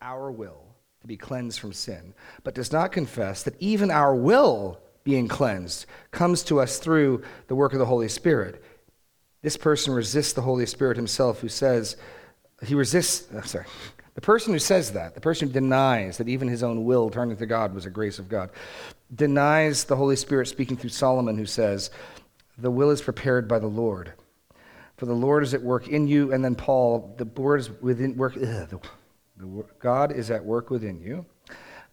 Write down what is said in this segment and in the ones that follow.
our will to be cleansed from sin, but does not confess that even our will being cleansed comes to us through the work of the Holy Spirit. This person resists the Holy Spirit himself, who says, he resists, uh, sorry, the person who says that, the person who denies that even his own will turning to God was a grace of God, denies the Holy Spirit speaking through Solomon, who says, The will is prepared by the Lord. For the Lord is at work in you. And then Paul, the word is within work. Ugh, the, God is at work within you,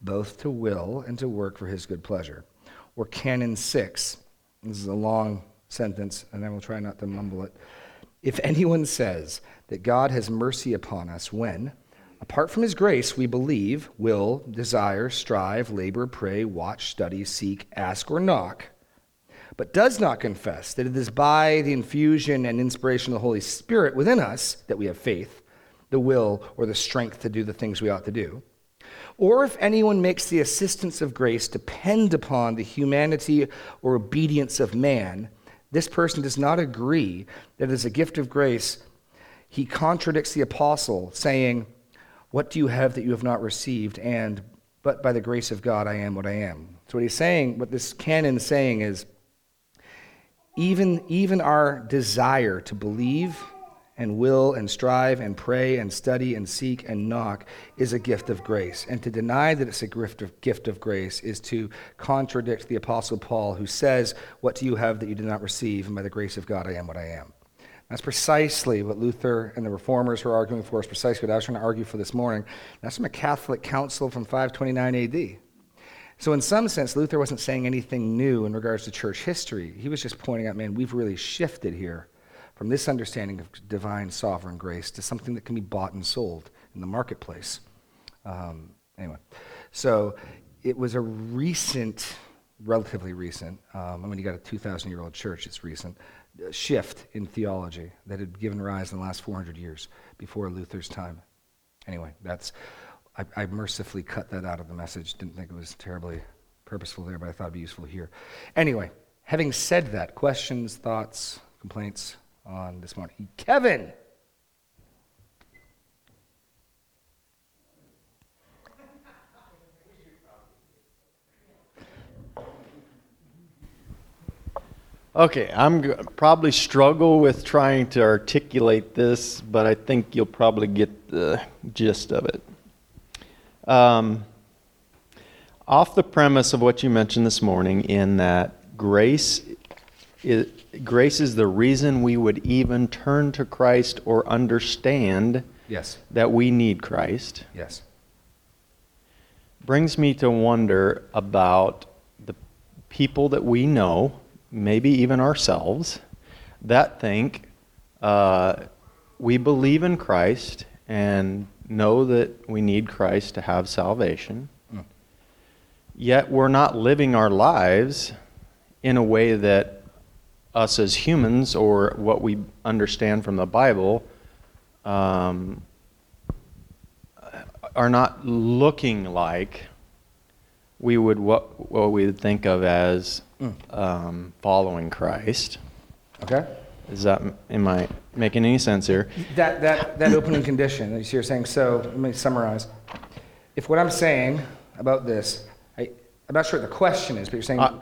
both to will and to work for his good pleasure. Or Canon 6. This is a long sentence, and I will try not to mumble it. If anyone says that God has mercy upon us when, Apart from his grace, we believe, will, desire, strive, labor, pray, watch, study, seek, ask, or knock, but does not confess that it is by the infusion and inspiration of the Holy Spirit within us that we have faith, the will, or the strength to do the things we ought to do. Or if anyone makes the assistance of grace depend upon the humanity or obedience of man, this person does not agree that as a gift of grace, he contradicts the apostle, saying, what do you have that you have not received? And, but by the grace of God, I am what I am. So, what he's saying, what this canon is saying is, even, even our desire to believe and will and strive and pray and study and seek and knock is a gift of grace. And to deny that it's a gift of, gift of grace is to contradict the Apostle Paul, who says, What do you have that you did not receive? And by the grace of God, I am what I am. That's precisely what Luther and the reformers were arguing for. Is precisely what I was trying to argue for this morning. That's from a Catholic council from 529 AD. So, in some sense, Luther wasn't saying anything new in regards to church history. He was just pointing out, man, we've really shifted here from this understanding of divine sovereign grace to something that can be bought and sold in the marketplace. Um, anyway, so it was a recent, relatively recent, um, I mean, you got a 2,000 year old church, it's recent, shift in theology that had given rise in the last 400 years before Luther's time. Anyway, that's I, I, mercifully cut that out of the message. Didn't think it was terribly purposeful there, but I thought it'd be useful here. Anyway, having said that, questions, thoughts, complaints on this morning. Kevin. Okay, I'm g- probably struggle with trying to articulate this, but I think you'll probably get the gist of it. Um, off the premise of what you mentioned this morning, in that grace is, grace is the reason we would even turn to Christ or understand yes. that we need Christ. Yes. Brings me to wonder about the people that we know maybe even ourselves, that think uh, we believe in Christ and know that we need Christ to have salvation, mm. yet we're not living our lives in a way that us as humans or what we understand from the Bible um, are not looking like we would what, what we would think of as mm. um, following Christ. Okay. Is that am I making any sense here? That that that opening condition. You're saying so. Let me summarize. If what I'm saying about this, I, I'm not sure what the question is, but you're saying uh,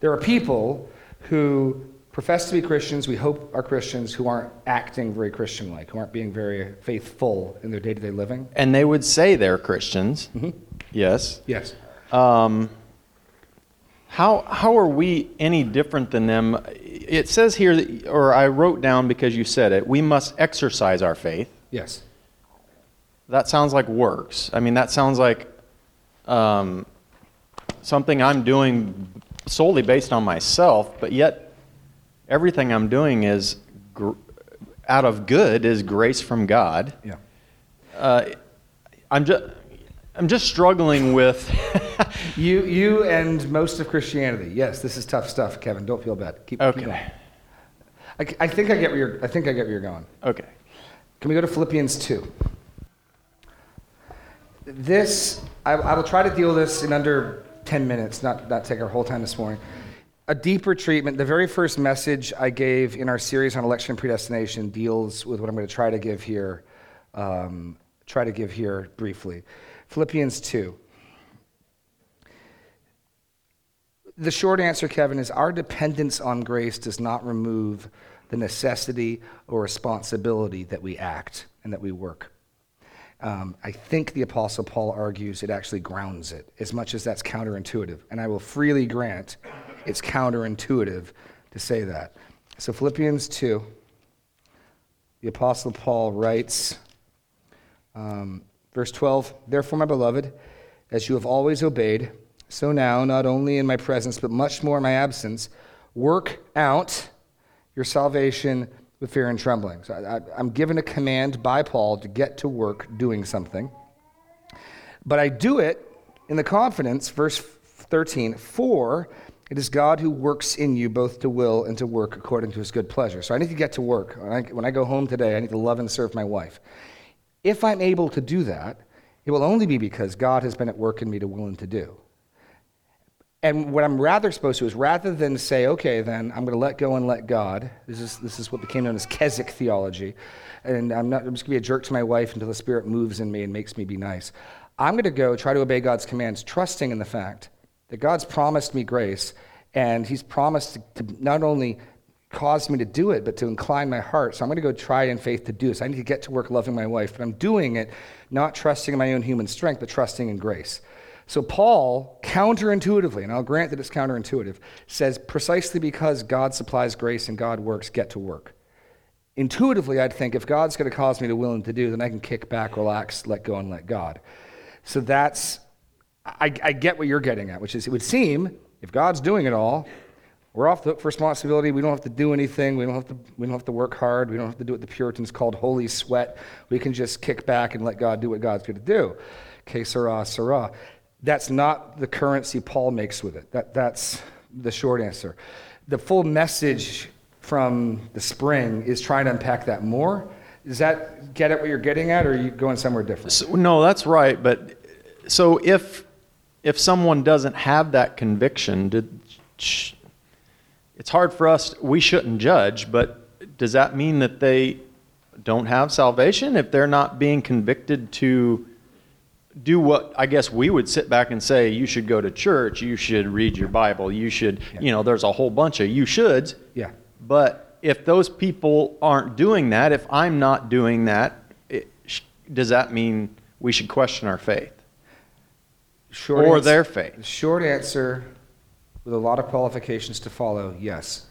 there are people who profess to be Christians, we hope are Christians, who aren't acting very Christian like, who aren't being very faithful in their day to day living. And they would say they're Christians. Mm-hmm. Yes. Yes. Um, how, how are we any different than them? It says here, that, or I wrote down because you said it, we must exercise our faith. Yes. That sounds like works. I mean, that sounds like um, something I'm doing solely based on myself, but yet everything I'm doing is gr- out of good is grace from God. Yeah. Uh, I'm just I'm just struggling with you. You and most of Christianity. Yes, this is tough stuff, Kevin. Don't feel bad. Keep, okay. Keep going. I, I think I get where you're. I think I get where you're going. Okay. Can we go to Philippians two? This I, I will try to deal this in under ten minutes. Not not take our whole time this morning. A deeper treatment. The very first message I gave in our series on election predestination deals with what I'm going to try to give here. Um, try to give here briefly. Philippians 2. The short answer, Kevin, is our dependence on grace does not remove the necessity or responsibility that we act and that we work. Um, I think the Apostle Paul argues it actually grounds it, as much as that's counterintuitive. And I will freely grant it's counterintuitive to say that. So, Philippians 2, the Apostle Paul writes, um, verse 12 Therefore, my beloved, as you have always obeyed, so now, not only in my presence, but much more in my absence, work out your salvation with fear and trembling. So I, am given a command by Paul to get to work doing something. But I do it in the confidence, verse 13, for it is God who works in you both to will and to work according to his good pleasure. So I need to get to work. When I, when I go home today, I need to love and serve my wife. If I'm able to do that, it will only be because God has been at work in me to will and to do. And what I'm rather supposed to is rather than say, okay, then I'm going to let go and let God, this is, this is what became known as Keswick theology, and I'm, not, I'm just going to be a jerk to my wife until the Spirit moves in me and makes me be nice. I'm going to go try to obey God's commands, trusting in the fact that God's promised me grace, and He's promised to, not only cause me to do it, but to incline my heart. So I'm going to go try in faith to do this. I need to get to work loving my wife, but I'm doing it not trusting in my own human strength, but trusting in grace. So, Paul, counterintuitively, and I'll grant that it's counterintuitive, says precisely because God supplies grace and God works, get to work. Intuitively, I'd think if God's going to cause me to willing to do, then I can kick back, relax, let go, and let God. So that's, I, I get what you're getting at, which is it would seem if God's doing it all, we're off the hook for responsibility. We don't have to do anything. We don't have to, we don't have to work hard. We don't have to do what the Puritans called holy sweat. We can just kick back and let God do what God's going to do. Que sera. That's not the currency Paul makes with it. That, that's the short answer. The full message from the spring is trying to unpack that more. Does that get at what you're getting at, or are you going somewhere different? So, no, that's right. But so if if someone doesn't have that conviction, did, it's hard for us. We shouldn't judge, but does that mean that they don't have salvation if they're not being convicted to do what I guess we would sit back and say you should go to church, you should read your Bible, you should, yeah. you know, there's a whole bunch of you shoulds. Yeah. But if those people aren't doing that, if I'm not doing that, it, does that mean we should question our faith? Short or answer, their faith? Short answer, with a lot of qualifications to follow, yes.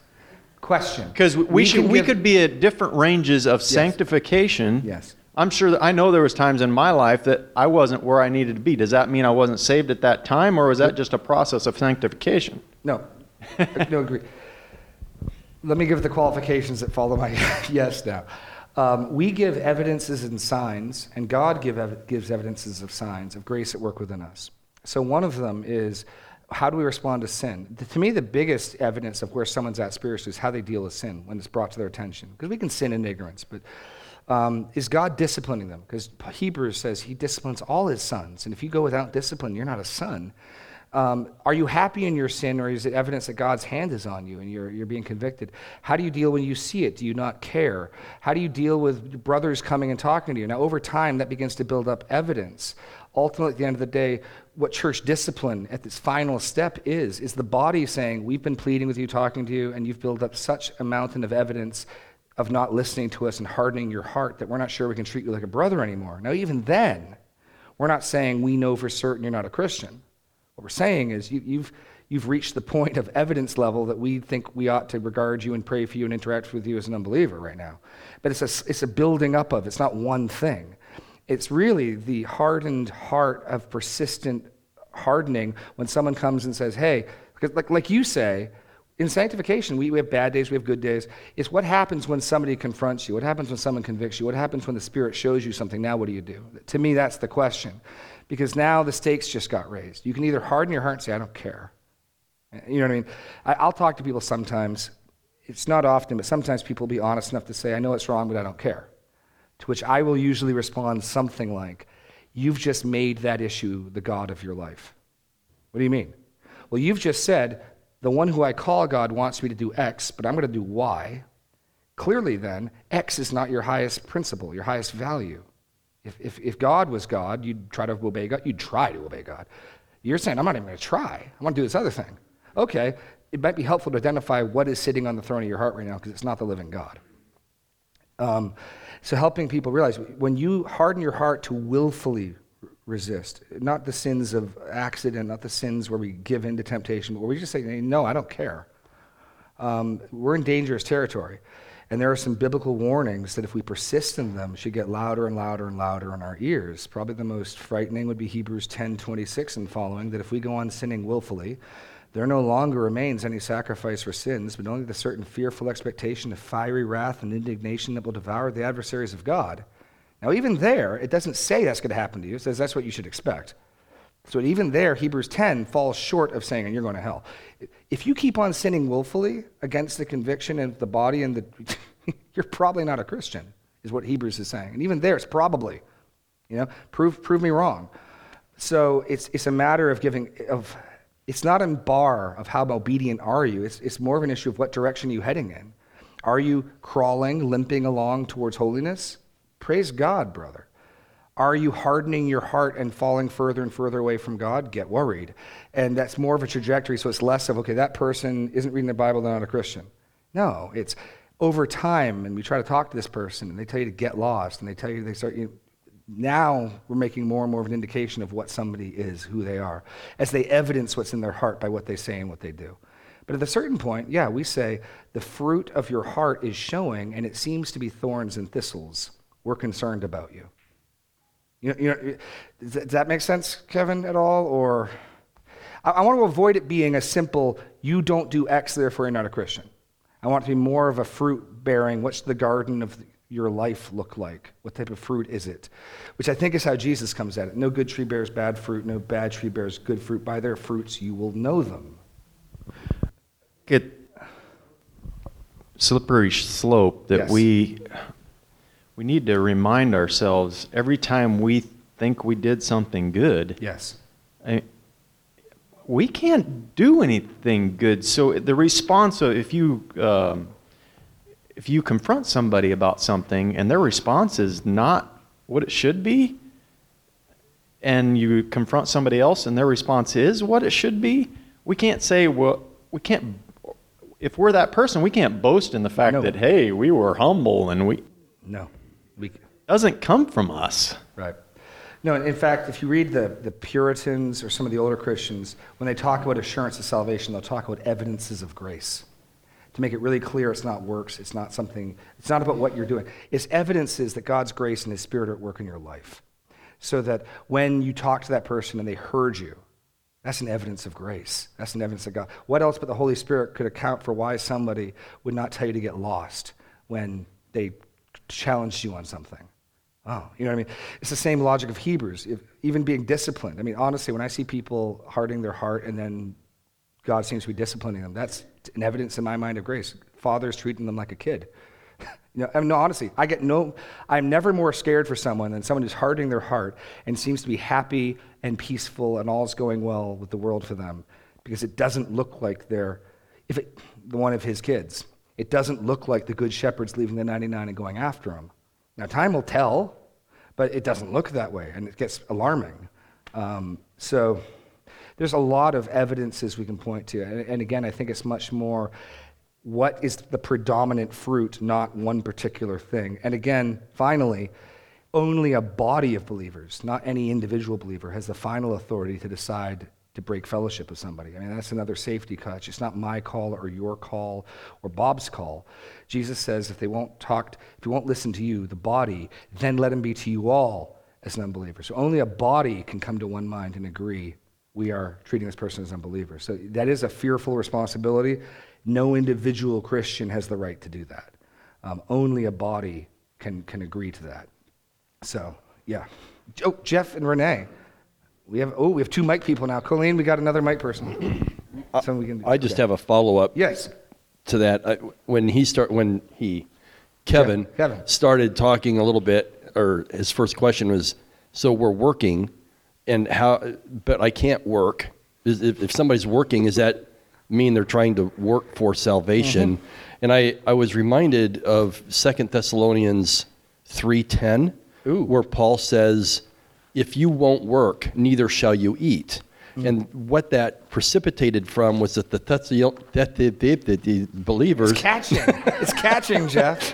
Question. Because we, we, should, we could be at different ranges of yes. sanctification. Yes I'm sure that I know there was times in my life that I wasn't where I needed to be. Does that mean I wasn't saved at that time, or was that just a process of sanctification? No, no, agree. Let me give the qualifications that follow my yes now. Um, we give evidences and signs, and God give ev- gives evidences of signs of grace at work within us. So one of them is how do we respond to sin? The, to me, the biggest evidence of where someone's at spiritually is how they deal with sin when it's brought to their attention. Because we can sin in ignorance, but um, is God disciplining them? Because Hebrews says he disciplines all his sons. And if you go without discipline, you're not a son. Um, are you happy in your sin, or is it evidence that God's hand is on you and you're, you're being convicted? How do you deal when you see it? Do you not care? How do you deal with brothers coming and talking to you? Now, over time, that begins to build up evidence. Ultimately, at the end of the day, what church discipline at this final step is, is the body saying, We've been pleading with you, talking to you, and you've built up such a mountain of evidence of not listening to us and hardening your heart that we're not sure we can treat you like a brother anymore. Now, even then, we're not saying we know for certain you're not a Christian. What we're saying is you, have you've, you've reached the point of evidence level that we think we ought to regard you and pray for you and interact with you as an unbeliever right now. But it's a, it's a building up of, it's not one thing. It's really the hardened heart of persistent hardening when someone comes and says, hey, like, like you say, in sanctification, we, we have bad days, we have good days. It's what happens when somebody confronts you, what happens when someone convicts you, what happens when the Spirit shows you something. Now, what do you do? To me, that's the question. Because now the stakes just got raised. You can either harden your heart and say, I don't care. You know what I mean? I, I'll talk to people sometimes. It's not often, but sometimes people will be honest enough to say, I know it's wrong, but I don't care. To which I will usually respond something like, You've just made that issue the God of your life. What do you mean? Well, you've just said, the one who I call God wants me to do X, but I'm going to do Y. Clearly, then, X is not your highest principle, your highest value. If, if, if God was God, you'd try to obey God. You'd try to obey God. You're saying, I'm not even going to try. I want to do this other thing. Okay, it might be helpful to identify what is sitting on the throne of your heart right now because it's not the living God. Um, so helping people realize when you harden your heart to willfully resist, not the sins of accident, not the sins where we give in to temptation, but where we just say, no, I don't care. Um, we're in dangerous territory. And there are some biblical warnings that if we persist in them, should get louder and louder and louder in our ears. Probably the most frightening would be Hebrews 10 26 and following, that if we go on sinning willfully, there no longer remains any sacrifice for sins, but only the certain fearful expectation of fiery wrath and indignation that will devour the adversaries of God. Now, even there, it doesn't say that's going to happen to you. It says that's what you should expect. So even there, Hebrews 10 falls short of saying, and you're going to hell. If you keep on sinning willfully against the conviction and the body and the, you're probably not a Christian, is what Hebrews is saying. And even there, it's probably, you know, prove, prove me wrong. So it's, it's a matter of giving, of, it's not a bar of how obedient are you. It's, it's more of an issue of what direction you're you heading in. Are you crawling, limping along towards holiness? Praise God, brother. Are you hardening your heart and falling further and further away from God? Get worried. And that's more of a trajectory, so it's less of, okay, that person isn't reading the Bible, they're not a Christian. No, it's over time, and we try to talk to this person, and they tell you to get lost, and they tell you they start, you know, now we're making more and more of an indication of what somebody is, who they are, as they evidence what's in their heart by what they say and what they do. But at a certain point, yeah, we say the fruit of your heart is showing, and it seems to be thorns and thistles. We're concerned about you. You know, you know, does that make sense, Kevin, at all? Or I, I want to avoid it being a simple, you don't do X, therefore you're not a Christian. I want it to be more of a fruit bearing. What's the garden of your life look like? What type of fruit is it? Which I think is how Jesus comes at it. No good tree bears bad fruit, no bad tree bears good fruit. By their fruits you will know them. Get slippery slope that Yes. we we need to remind ourselves every time we think we did something good. Yes. I, we can't do anything good. So the response of if you um, if you confront somebody about something and their response is not what it should be, and you confront somebody else and their response is what it should be, we can't say well we can't. If we're that person, we can't boast in the fact No. that hey, we were humble and we No. Doesn't come from us. Right. No, in fact, if you read the, the Puritans or some of the older Christians, when they talk about assurance of salvation, they'll talk about evidences of grace. To make it really clear, it's not works, it's not something, it's not about what you're doing. It's evidences that God's grace and His Spirit are at work in your life. So that when you talk to that person and they heard you, that's an evidence of grace. That's an evidence of God. What else but the Holy Spirit could account for why somebody would not tell you to get lost when they challenged you on something? Oh, you know what I mean? It's the same logic of Hebrews, if, even being disciplined. I mean, honestly, when I see people hardening their heart and then God seems to be disciplining them, that's an evidence in my mind of grace. Father's treating them like a kid. you know, I mean, no, honestly, I get no, I'm never more scared for someone than someone who's hardening their heart and seems to be happy and peaceful and all's going well with the world for them because it doesn't look like they're, if it, the one of his kids, it doesn't look like the good shepherd's leaving the 99 and going after him. Now, time will tell, but it doesn't look that way, and it gets alarming. Um, so, there's a lot of evidences we can point to. And, and again, I think it's much more what is the predominant fruit, not one particular thing. And again, finally, only a body of believers, not any individual believer, has the final authority to decide to break fellowship with somebody. I mean, that's another safety catch. It's not my call or your call or Bob's call. Jesus says if they won't talk, if you won't listen to you, the body, then let him be to you all as an unbeliever. So only a body can come to one mind and agree we are treating this person as unbeliever. So that is a fearful responsibility. No individual Christian has the right to do that. Um, only a body can, can agree to that. So, yeah. Oh, Jeff and Renee. We have oh, we have two mic people now. Colleen, we got another mic person. Uh, so we can, I just have a follow up Yes. to that. I, when he start when he Kevin, Kevin. started talking a little bit, or his first question was, "So we're working, and how? But I can't work. Is, if, if somebody's working, does that mean they're trying to work for salvation?" Mm-hmm. And I I was reminded of Second Thessalonians three ten. Ooh. where Paul says, If you won't work, neither shall you eat. And what that precipitated from was that the, that the, the, the, the believers. It's catching. it's catching, Jeff.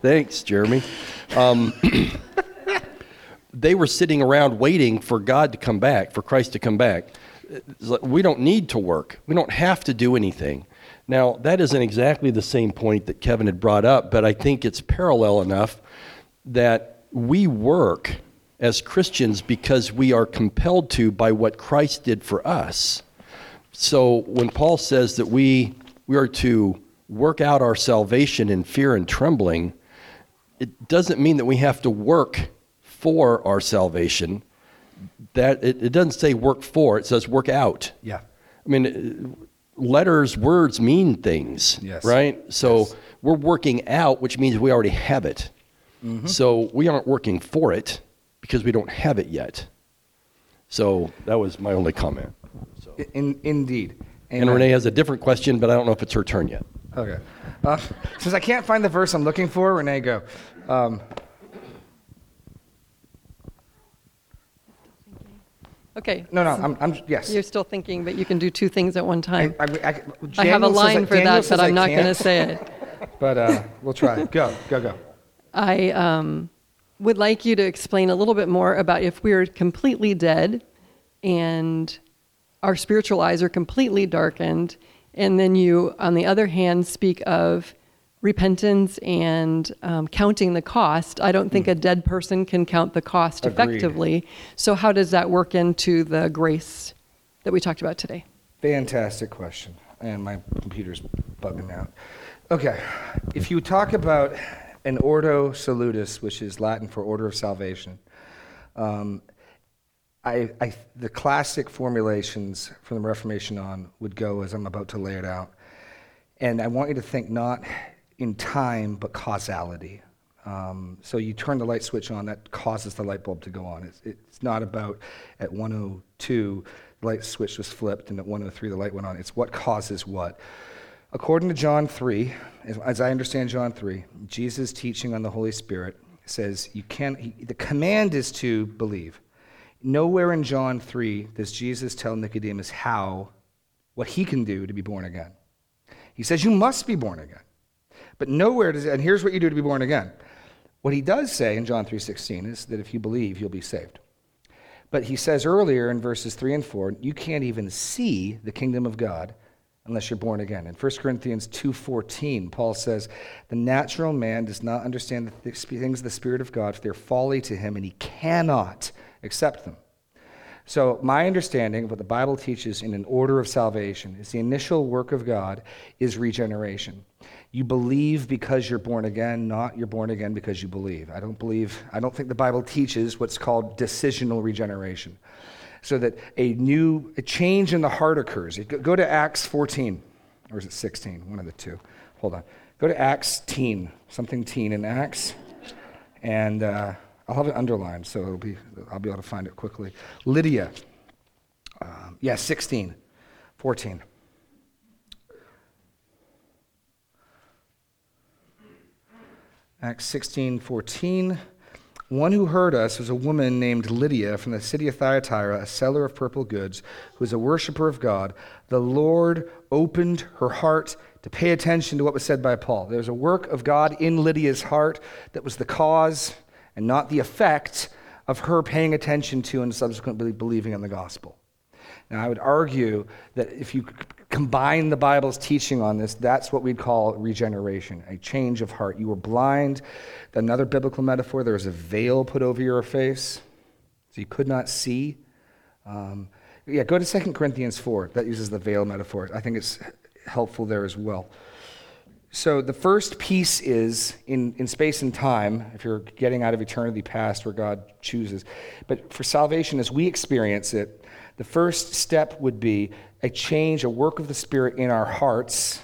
Thanks, Jeremy. Um, they were sitting around waiting for God to come back, for Christ to come back. Like, we don't need to work. We don't have to do anything. Now, that isn't exactly the same point that Kevin had brought up, but I think it's parallel enough that we work as Christians because we are compelled to by what Christ did for us. So when Paul says that we we are to work out our salvation in fear and trembling, it doesn't mean that we have to work for our salvation. That it, it doesn't say work for; it says work out. Yeah. I mean, letters, words mean things, Yes. right? So Yes. we're working out, which means we already have it. Mm-hmm. So we aren't working for it because we don't have it yet. So that was my only comment. So. In, indeed. And Amen. Renee has a different question, but I don't know if it's her turn yet. Okay. Uh, since I can't find the verse I'm looking for, Renee, go. Um, Okay. no, no, I'm, I'm yes. You're still thinking, but you can do two things at one time. I, I, I, I have a line for Daniel that, but I I'm not going to say it. But uh, we'll try. Go, go, go. I um, would like you to explain a little bit more about if we're completely dead and our spiritual eyes are completely darkened, and then you, on the other hand, speak of repentance and um, counting the cost. I don't think a dead person can count the cost. Agreed. effectively. So, how does that work into the grace that we talked about today? Fantastic question. And my computer's bugging out. Okay. If you talk about an ordo salutis, which is Latin for order of salvation, um, I, I, the classic formulations from the Reformation on would go as I'm about to lay it out. And I want you to think not in time, but causality. Um, so you turn the light switch on, that causes the light bulb to go on. It's, it's not about at 102, the light switch was flipped, and at 103, the light went on. It's what causes what. According to John 3, as, I understand John 3, Jesus' teaching on the Holy Spirit says you can, he, the command is to believe. Nowhere in John 3 does Jesus tell Nicodemus how, what he can do to be born again. He says, You must be born again. But nowhere does, and here's what you do to be born again. What he does say in John 3:16 is that if you believe, you'll be saved. But he says earlier in verses 3 and 4, you can't even see the kingdom of God unless you're born again. In 1 Corinthians 2:14, Paul says, "The natural man does not understand the things of the spirit of God, for they're folly to him, and he cannot accept them." So, my understanding of what the Bible teaches in an order of salvation is the initial work of God is regeneration. You believe because you're born again, not you're born again because you believe. I don't believe, I don't think the Bible teaches what's called decisional regeneration. So that a new, a change in the heart occurs. Go- to Acts 14, or is it 16? One of the two. Hold on. Go to Acts teen, something teen in Acts. And uh, I'll have it underlined, so it'll be, I'll be able to find it quickly. Lydia. Um, yeah, 16, 14. Acts 16, 14. One who heard us was a woman named Lydia from the city of Thyatira, a seller of purple goods, who was a worshiper of God. The Lord opened her heart to pay attention to what was said by Paul. There was a work of God in Lydia's heart that was the cause and not the effect of her paying attention to and subsequently believing in the gospel. Now, I would argue that if you combine the Bible's teaching on this, that's what we'd call regeneration, a change of heart. You were blind. Another biblical metaphor, there was a veil put over your face, so you could not see. Um, yeah, go to 2 Corinthians 4. That uses the veil metaphor. I think it's helpful there as well. So the first piece is in, in space and time, if you're getting out of eternity past where God chooses. But for salvation, as we experience it, the first step would be a change, a work of the Spirit in our hearts,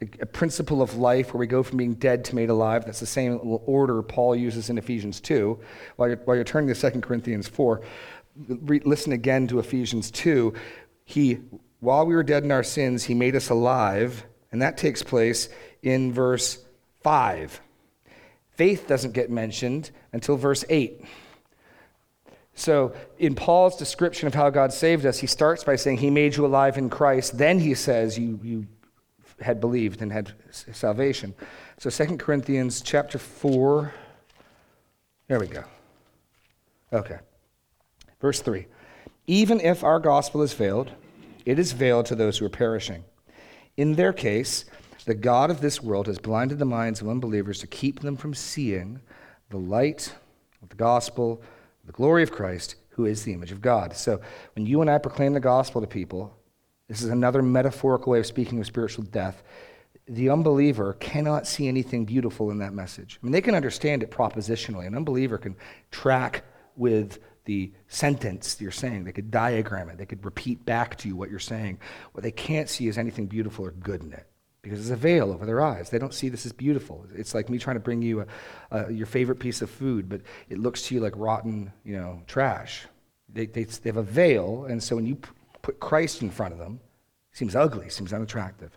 a, principle of life where we go from being dead to made alive. That's the same order Paul uses in Ephesians 2. While you're, while you're turning to 2 Corinthians 4, re- listen again to Ephesians 2. He, while we were dead in our sins, he made us alive, and that takes place in verse 5. Faith doesn't get mentioned until verse 8. So, in Paul's description of how God saved us, he starts by saying he made you alive in Christ. Then he says you, you had believed and had salvation. So, 2 Corinthians chapter 4. There we go. Okay. Verse 3. Even if our gospel is veiled, it is veiled to those who are perishing. In their case, the God of this world has blinded the minds of unbelievers to keep them from seeing the light of the gospel the glory of Christ, who is the image of God. So when you and I proclaim the gospel to people, this is another metaphorical way of speaking of spiritual death. The unbeliever cannot see anything beautiful in that message. I mean, they can understand it propositionally. An unbeliever can track with the sentence you're saying. They could diagram it. They could repeat back to you what you're saying. What they can't see is anything beautiful or good in it because there's a veil over their eyes. They don't see this as beautiful. It's like me trying to bring you a, a, your favorite piece of food, but it looks to you like rotten, you know, trash. They, they, they have a veil, and so when you p- put Christ in front of them, seems ugly, seems unattractive.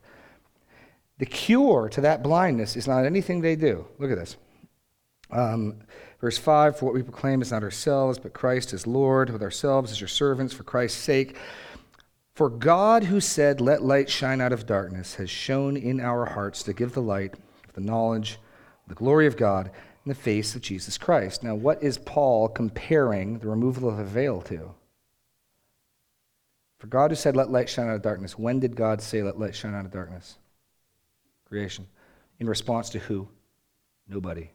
The cure to that blindness is not anything they do. Look at this. Um, verse 5 For what we proclaim is not ourselves, but Christ as Lord, with ourselves as your servants for Christ's sake. For God, who said, Let light shine out of darkness, has shone in our hearts to give the light the knowledge the glory of God in the face of Jesus Christ. Now, what is Paul comparing the removal of the veil to? For God, who said, Let light shine out of darkness, when did God say, Let light shine out of darkness? Creation. In response to who? Nobody.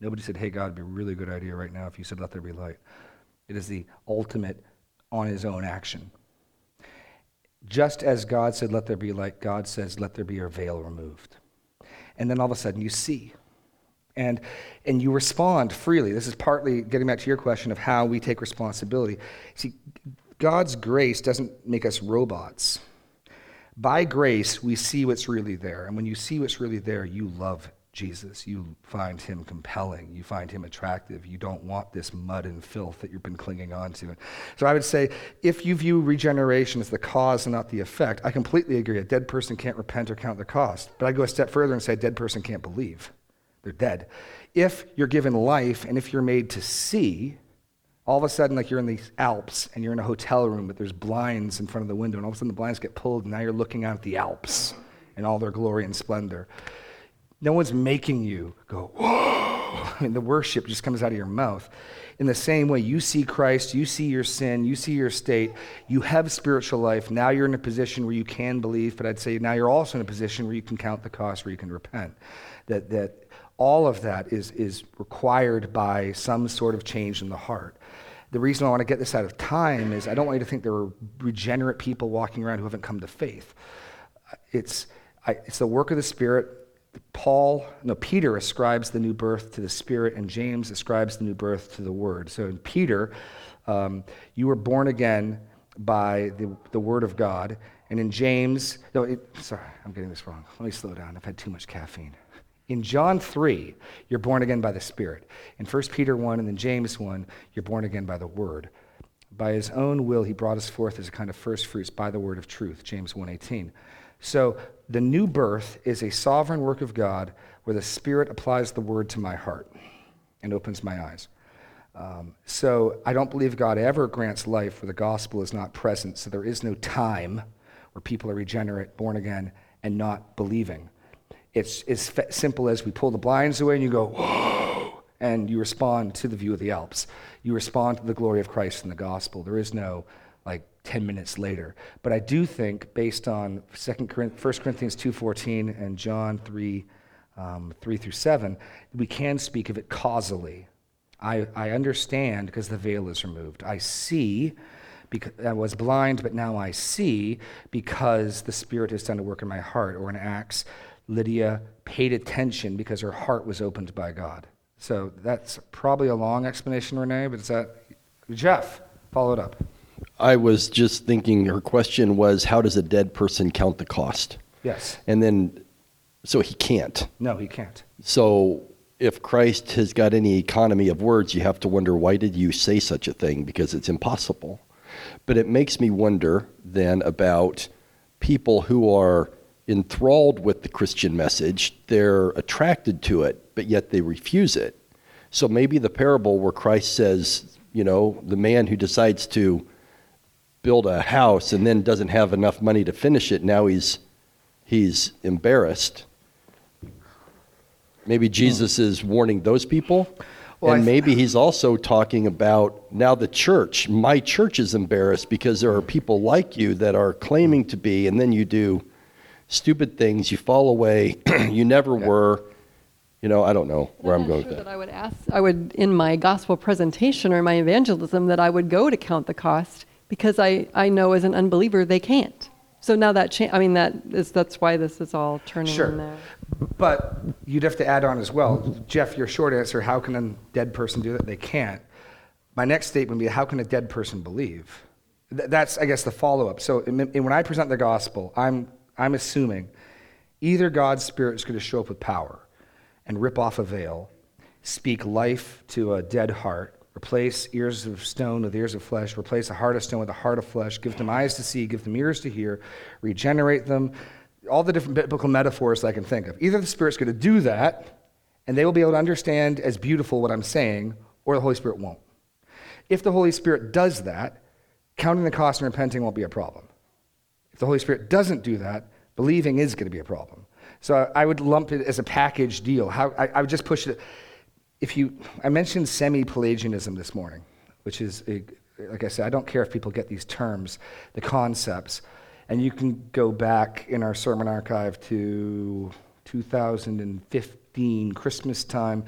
Nobody said, Hey, God, it'd be a really good idea right now if you said, Let there be light. It is the ultimate on his own action. Just as God said, Let there be light, God says, Let there be a veil removed. And then all of a sudden you see. And, and you respond freely. This is partly getting back to your question of how we take responsibility. See, God's grace doesn't make us robots. By grace, we see what's really there. And when you see what's really there, you love Jesus. You find him compelling. You find him attractive. You don't want this mud and filth that you've been clinging on to. So I would say if you view regeneration as the cause and not the effect, I completely agree. A dead person can't repent or count the cost. But I go a step further and say a dead person can't believe. They're dead. If you're given life and if you're made to see, all of a sudden, like you're in the Alps and you're in a hotel room, but there's blinds in front of the window, and all of a sudden the blinds get pulled, and now you're looking out at the Alps and all their glory and splendor. No one's making you go, whoa. I mean, the worship just comes out of your mouth. In the same way, you see Christ, you see your sin, you see your state, you have spiritual life. Now you're in a position where you can believe, but I'd say now you're also in a position where you can count the cost, where you can repent. That, that all of that is, is required by some sort of change in the heart. The reason I want to get this out of time is I don't want you to think there are regenerate people walking around who haven't come to faith. It's, I, it's the work of the Spirit Paul, no, Peter ascribes the new birth to the Spirit, and James ascribes the new birth to the Word. So in Peter, um, you were born again by the, the Word of God. And in James, no, it, sorry, I'm getting this wrong. Let me slow down. I've had too much caffeine. In John 3, you're born again by the Spirit. In 1 Peter 1 and then James 1, you're born again by the Word. By his own will, he brought us forth as a kind of first fruits by the word of truth, James 1.18. So the new birth is a sovereign work of God where the Spirit applies the word to my heart and opens my eyes. Um, so I don't believe God ever grants life where the gospel is not present. So there is no time where people are regenerate, born again, and not believing. It's as simple as we pull the blinds away and you go, whoa, and you respond to the view of the Alps. You respond to the glory of Christ and the gospel. There is no 10 minutes later. But I do think, based on 2 Corinthians, 1 Corinthians 2.14 and John 3, um, 3 through 7, we can speak of it causally. I, I understand because the veil is removed. I see because I was blind, but now I see because the Spirit has done a work in my heart. Or in Acts, Lydia paid attention because her heart was opened by God. So that's probably a long explanation, Renee, but is that Jeff? Follow it up. I was just thinking her question was how does a dead person count the cost? Yes. And then, so he can't. No, he can't. So if Christ has got any economy of words, you have to wonder why did you say such a thing? Because it's impossible. But it makes me wonder then about people who are enthralled with the Christian message, they're attracted to it, but yet they refuse it. So maybe the parable where Christ says, you know, the man who decides to build a house and then doesn't have enough money to finish it, now he's he's embarrassed. Maybe hmm. Jesus is warning those people. Well, and th- maybe he's also talking about now the church. My church is embarrassed because there are people like you that are claiming to be, and then you do stupid things. You fall away. you never were. You know, I don't know where I'm not going sure with that that. I would ask, I would, in my gospel presentation or my evangelism, that I would go to count the cost because I, I know as an unbeliever they can't. So now that cha- I mean that is that's why this is all turning in Sure. there. But you'd have to add on as well. Jeff, your short answer how can a dead person do that? They can't. My next statement would be how can a dead person believe? Th- That's, I guess, the follow up. So in- in- when I present the gospel, I'm, I'm assuming either God's Spirit is going to show up with power and rip off a veil, speak life to a dead heart, replace ears of stone with ears of flesh, replace a heart of stone with a heart of flesh, give them eyes to see, give them ears to hear, regenerate them, all the different biblical metaphors I can think of. Either the Spirit's going to do that, and they will be able to understand as beautiful what I'm saying, or the Holy Spirit won't. If the Holy Spirit does that, counting the cost and repenting won't be a problem. If the Holy Spirit doesn't do that, believing is going to be a problem. So I would lump it as a package deal. How, I, I would just push it. If you, I mentioned semi-Pelagianism this morning, which is, a, like I said, I don't care if people get these terms, the concepts, and you can go back in our sermon archive to 2015 Christmas time,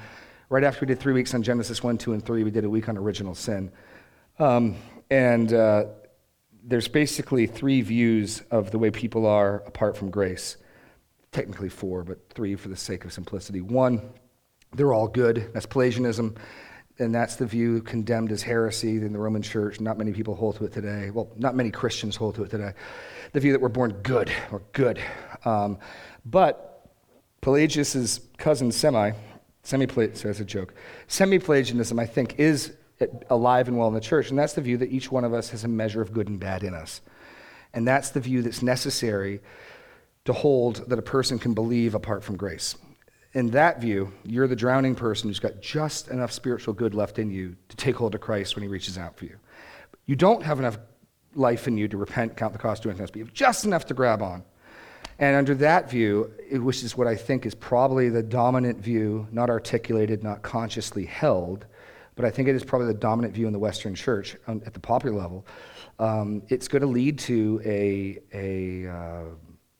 right after we did three weeks on Genesis 1, 2, and 3. We did a week on original sin, um, and. Uh, there's basically three views of the way people are apart from grace. Technically four, but three for the sake of simplicity. One, they're all good. That's Pelagianism. And that's the view condemned as heresy in the Roman church. Not many people hold to it today. Well, not many Christians hold to it today. The view that we're born good, we're good. Um, but Pelagius's cousin Semi, semi so that's a joke. Semi Pelagianism, I think, is alive and well in the church, and that's the view that each one of us has a measure of good and bad in us. And that's the view that's necessary to hold that a person can believe apart from grace. In that view, you're the drowning person who's got just enough spiritual good left in you to take hold of Christ when he reaches out for you. You don't have enough life in you to repent, count the cost, do anything else, but you have just enough to grab on. And under that view, which is what I think is probably the dominant view, not articulated, not consciously held, but I think it is probably the dominant view in the Western church at the popular level. Um, it's going to lead to a, a uh,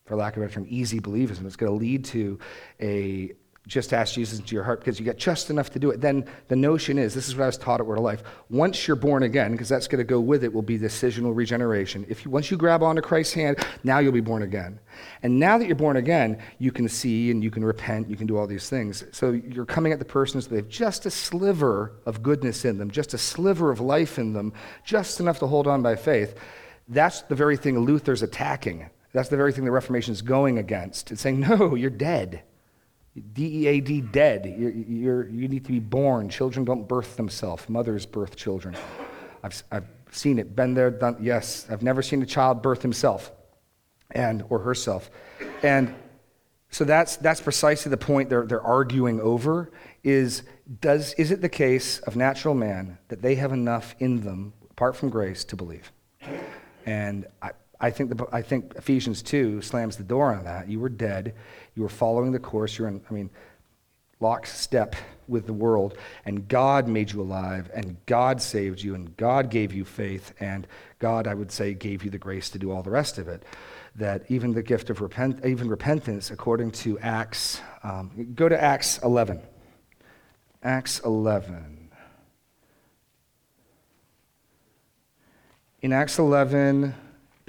for lack of a better term, easy believism. It's going to lead to a just ask Jesus into your heart because you got just enough to do it. Then the notion is this is what I was taught at Word of Life. Once you're born again, because that's going to go with it, will be decisional regeneration. If you, once you grab onto Christ's hand, now you'll be born again. And now that you're born again, you can see and you can repent, you can do all these things. So you're coming at the person so they have just a sliver of goodness in them, just a sliver of life in them, just enough to hold on by faith. That's the very thing Luther's attacking. That's the very thing the Reformation is going against. It's saying, no, you're dead. D E A D, dead. You're, you're, you need to be born. Children don't birth themselves, mothers birth children. I've, I've seen it, been there, done, yes. I've never seen a child birth himself and or herself. And so that's, that's precisely the point they're, they're arguing over is, does, is it the case of natural man that they have enough in them, apart from grace, to believe? And I, I think, the, I think Ephesians 2 slams the door on that. You were dead. You were following the course. You're in, I mean, lockstep with the world. And God made you alive. And God saved you. And God gave you faith. And God, I would say, gave you the grace to do all the rest of it. That even the gift of repent, even repentance, according to Acts, um, go to Acts 11. Acts 11. In Acts 11,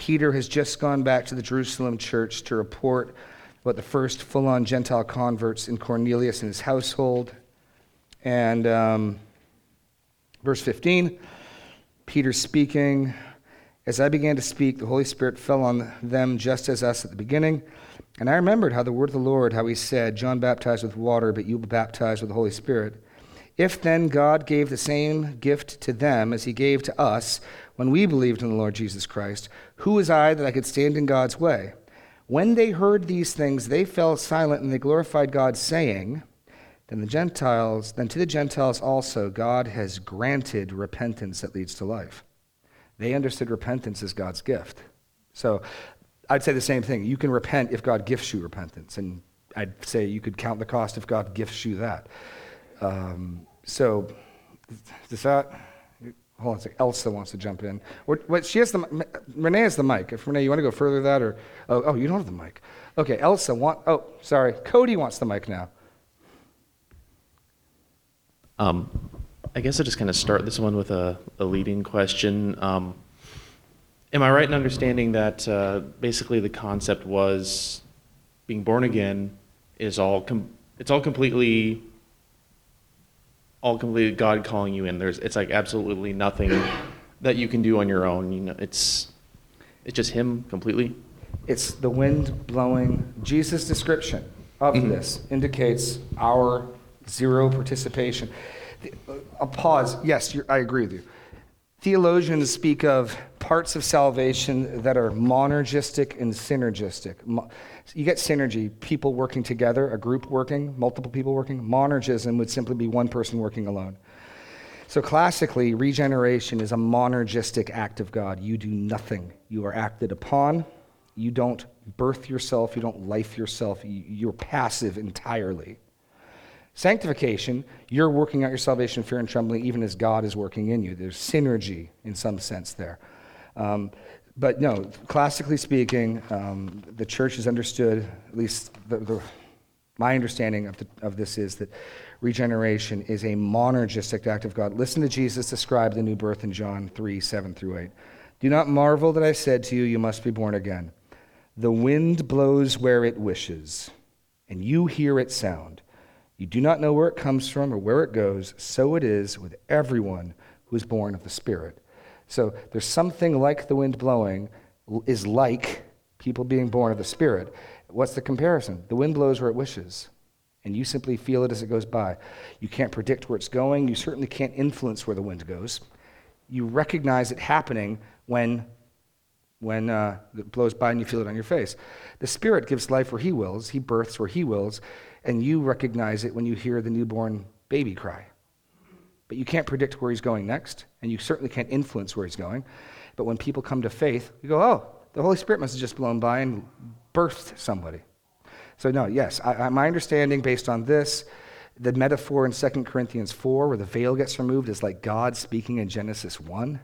Peter has just gone back to the Jerusalem church to report about the first full on Gentile converts in Cornelius and his household. And um, verse 15, Peter speaking. As I began to speak, the Holy Spirit fell on them just as us at the beginning. And I remembered how the word of the Lord, how he said, John baptized with water, but you will be baptized with the Holy Spirit. If then God gave the same gift to them as he gave to us when we believed in the Lord Jesus Christ, who was I that I could stand in God's way? When they heard these things, they fell silent and they glorified God, saying, then the Gentiles, then to the Gentiles also, God has granted repentance that leads to life. They understood repentance as God's gift. So I'd say the same thing. You can repent if God gifts you repentance. And I'd say you could count the cost if God gifts you that. Um, so, does that. Hold on a second. Elsa wants to jump in. What, what, she has the Renee has the mic. If Renee, you want to go further that, or oh, oh, you don't have the mic. Okay, Elsa want. Oh, sorry. Cody wants the mic now. Um, I guess I'll just kind of start this one with a, a leading question. Um, am I right in understanding that uh, basically the concept was being born again is all com- it's all completely all completely God calling you in. There's it's like absolutely nothing that you can do on your own. You know, it's it's just Him completely. It's the wind blowing. Jesus' description of Mhm. this indicates our zero participation. A pause. Yes, you're, I agree with you. Theologians speak of parts of salvation that are monergistic and synergistic. You get synergy, people working together, a group working, multiple people working. Monergism would simply be one person working alone. So classically, regeneration is a monergistic act of God. You do nothing. You are acted upon. You don't birth yourself. You don't life yourself. You- You're passive entirely. Sanctification, you're working out your salvation, fear and trembling, even as God is working in you. There's synergy in some sense there. Um, but no, classically speaking, um, the church has understood, at least the, the, my understanding of, the, of this is that regeneration is a monergistic act of God. Listen to Jesus describe the new birth in John 3 7 through 8. Do not marvel that I said to you, You must be born again. The wind blows where it wishes, and you hear its sound. You do not know where it comes from or where it goes. So it is with everyone who is born of the Spirit. So there's something like the wind blowing is like people being born of the Spirit. What's the comparison? The wind blows where it wishes, and you simply feel it as it goes by. You can't predict where it's going. You certainly can't influence where the wind goes. You recognize it happening when when uh, it blows by and you feel it on your face. The Spirit gives life where He wills, He births where He wills, and you recognize it when you hear the newborn baby cry. But you can't predict where He's going next, and you certainly can't influence where He's going. But when people come to faith, you go, oh, the Holy Spirit must have just blown by and birthed somebody. So, no, yes, I, I, my understanding based on this, the metaphor in 2 Corinthians 4, where the veil gets removed, is like God speaking in Genesis 1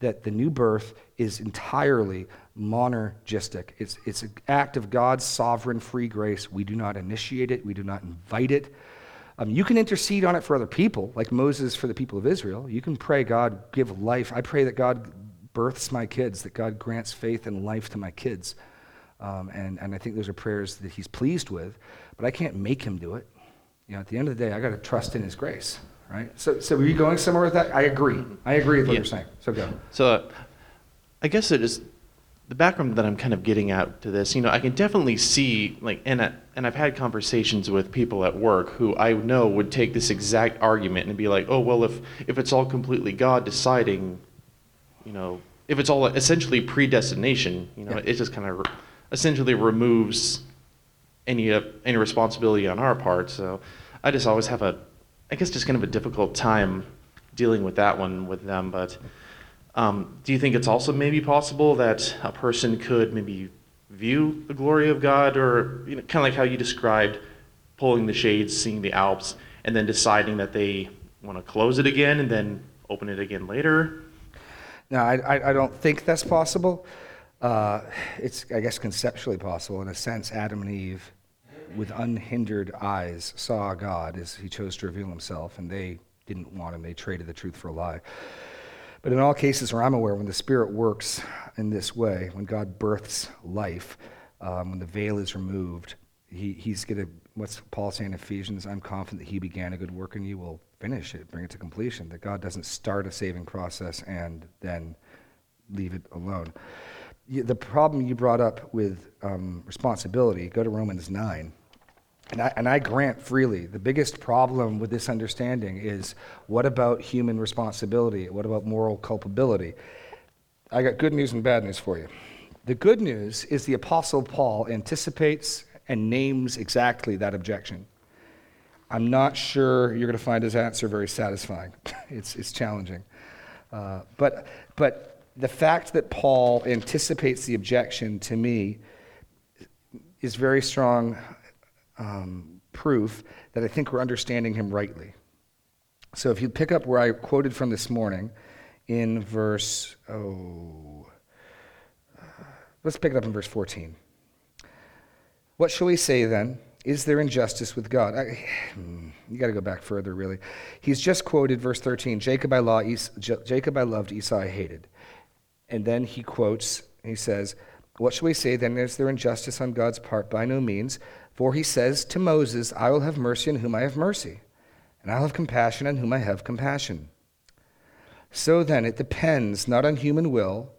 that the new birth is entirely monergistic. It's, it's an act of God's sovereign free grace. We do not initiate it, we do not invite it. Um, you can intercede on it for other people, like Moses for the people of Israel. You can pray, God, give life. I pray that God births my kids, that God grants faith and life to my kids. Um, and, and I think those are prayers that he's pleased with, but I can't make him do it. You know, at the end of the day, I got to trust in his grace right? So, so were you going somewhere with that? I agree. I agree with what Yeah. you're saying. So go. So, uh, I guess it is the background that I'm kind of getting at to this. You know, I can definitely see like, and I, and I've had conversations with people at work who I know would take this exact argument and be like, oh well, if if it's all completely God deciding, you know, if it's all essentially predestination, you know, Yeah. it just kind of essentially removes any uh, any responsibility on our part. So, I just always have a, I guess, just kind of a difficult time dealing with that one with them. But um, do you think it's also maybe possible that a person could maybe view the glory of God, or you know, kind of like how you described pulling the shades, seeing the Alps, and then deciding that they want to close it again and then open it again later? No, I, I, don't think that's possible. Uh, it's, I guess, conceptually possible. In a sense, Adam and Eve, with unhindered eyes, saw God as he chose to reveal himself, and they didn't want him. They traded the truth for a lie. But in all cases where I'm aware, when the Spirit works in this way, when God births life, um, when the veil is removed, he, he's going to, what's Paul saying in Ephesians? I'm confident that he began a good work in you will finish it, bring it to completion. That God doesn't start a saving process and then leave it alone. The problem you brought up with um, responsibility, go to Romans 9. And I, and I grant freely, the biggest problem with this understanding is what about human responsibility? What about moral culpability? I got good news and bad news for you. The good news is the Apostle Paul anticipates and names exactly that objection. I'm not sure you're going to find his answer very satisfying. it's, it's challenging. Uh, but, but the fact that Paul anticipates the objection to me is very strong um, proof that I think we're understanding him rightly. So if you pick up where I quoted from this morning in verse, oh, uh, let's pick it up in verse 14. What shall we say then? Is there injustice with God? I, you got to go back further, really. He's just quoted verse 13 Jacob I, law, Jacob I loved, Esau I hated. And then he quotes, he says, What shall we say then? Is there injustice on God's part? By no means. For he says to Moses, I will have mercy on whom I have mercy, and I'll have compassion on whom I have compassion. So then, it depends not on human will